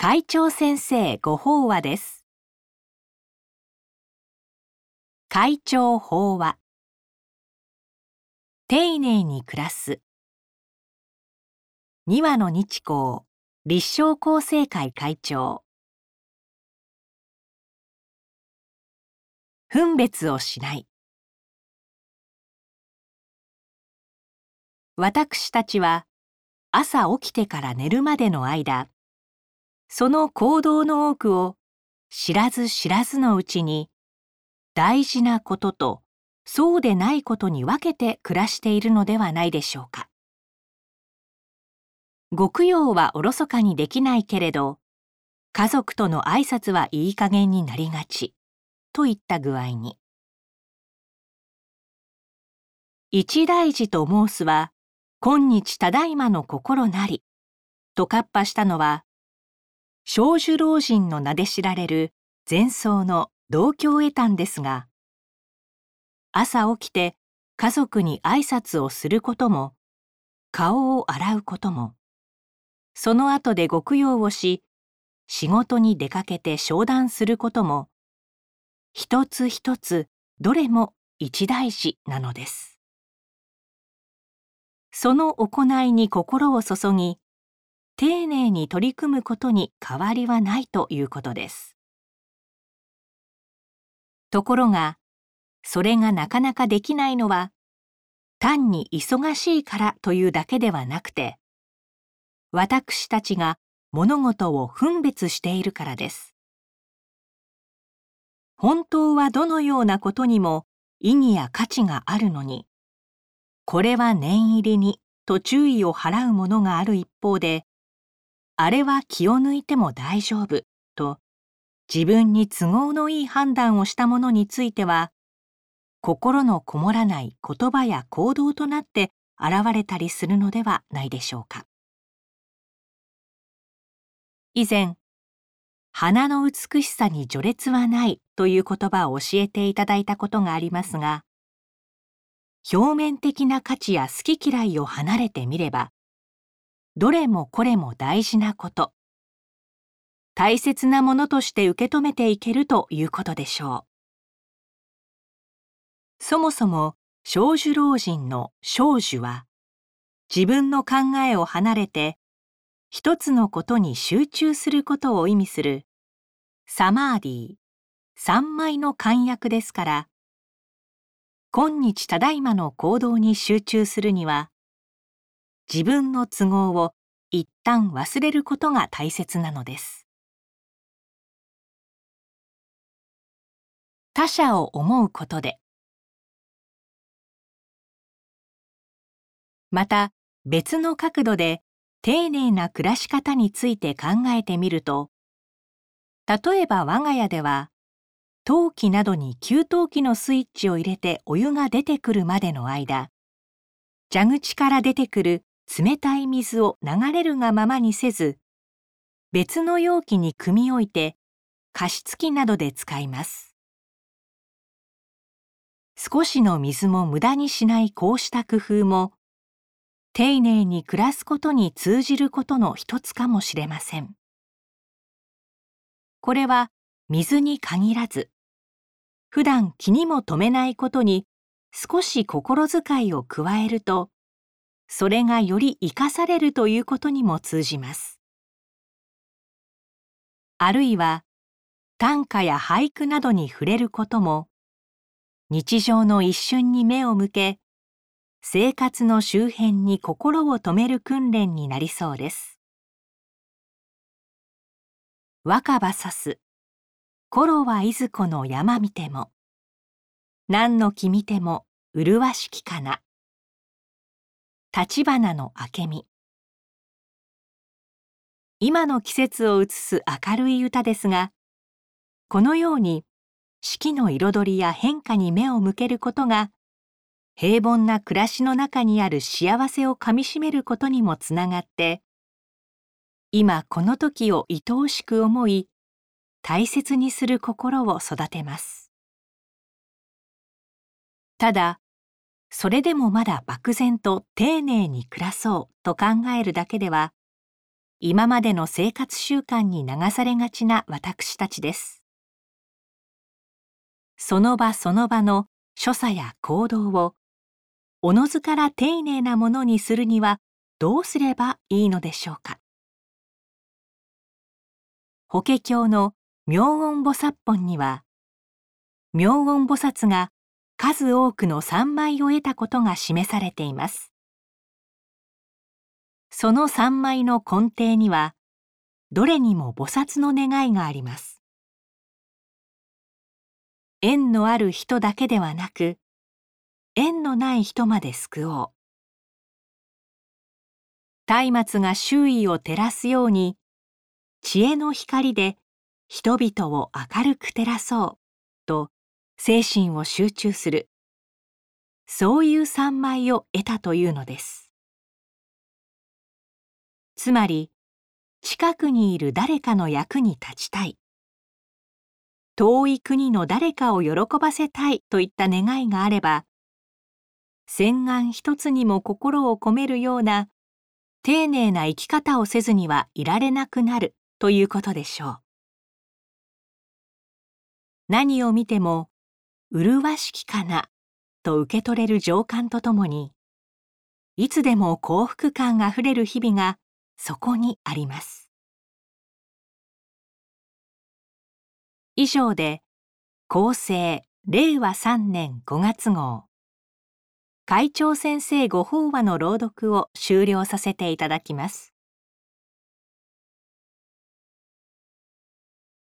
会長先生ご法話です。会長法話。丁寧に暮らす。二羽の日光立正厚生会会長。分別をしない。私たちは朝起きてから寝るまでの間その行動の多くを知らず知らずのうちに大事なこととそうでないことに分けて暮らしているのではないでしょうか。ご供養はおろそかにできないけれど家族との挨拶はいい加減になりがちといった具合に一大事と申すは今日ただいまの心なりとかっぱしたのは少女老人の名で知られる前奏の同郷得たんですが朝起きて家族に挨拶をすることも顔を洗うこともその後でご供養をし仕事に出かけて商談することも一つ一つどれも一大事なのです。その行いに心を注ぎ丁寧に取り組むことに変わりはないということです。ところがそれがなかなかできないのは単に忙しいからというだけではなくて私たちが物事を分別しているからです。本当はどのようなことにも意義や価値があるのにこれは念入りにと注意を払うものがある一方で、あれは気を抜いても大丈夫と自分に都合のいい判断をしたものについては、心のこもらない言葉や行動となって現れたりするのではないでしょうか。以前、花の美しさに序列はないという言葉を教えていただいたことがありますが、表面的な価値や好き嫌いを離れてみればどれもこれも大事なこと。大切なものとして受け止めていけるということでしょう。そもそも少女老人の少女は自分の考えを離れて一つのことに集中することを意味するサマーディー三枚の漢訳ですから今日ただいまの行動に集中するには自分の都合を一旦忘れることが大切なのです。他者を思うことで。また別の角度で丁寧な暮らし方について考えてみると例えば我が家では陶器などに給湯器のスイッチを入れてお湯が出てくるまでの間蛇口から出てくる冷たい水を流れるがままにせず別の容器に汲み置いて加湿器などで使います。少しの水も無駄にしないこうした工夫も丁寧に暮らすことに通じることの一つかもしれません。これは水に限らず普段気にも留めないことに少し心遣いを加えるとそれがより生かされるということにも通じます。あるいは短歌や俳句などに触れることも日常の一瞬に目を向け生活の周辺に心を留める訓練になりそうです。若葉さす頃はいずこの山見ても何の木見ても麗しきかな。立花の明美今の季節を映す明るい歌ですがこのように四季の彩りや変化に目を向けることが平凡な暮らしの中にある幸せをかみしめることにもつながって今この時を愛おしく思い大切にする心を育てます。ただそれでもまだ漠然と丁寧に暮らそうと考えるだけでは今までの生活習慣に流されがちな私たちです。その場その場の所作や行動をおのずから丁寧なものにするにはどうすればいいのでしょうか。法華経の妙音菩薩本には妙音菩薩が数多くの三枚を得たことが示されています。その三枚の根底にはどれにも菩薩の願いがあります。縁のある人だけではなく縁のない人まで救おう。松明が周囲を照らすように知恵の光で人々を明るく照らそう。精神を集中する。そういう三枚を得たというのです。つまり近くにいる誰かの役に立ちたい。遠い国の誰かを喜ばせたいといった願いがあれば洗顔一つにも心を込めるような丁寧な生き方をせずにはいられなくなるということでしょう。何を見ても麗しきかなと受け取れる情感とともにいつでも幸福感あふれる日々がそこにあります。以上で厚生令和3年5月号。会長先生ご法話の朗読を終了させていただきます。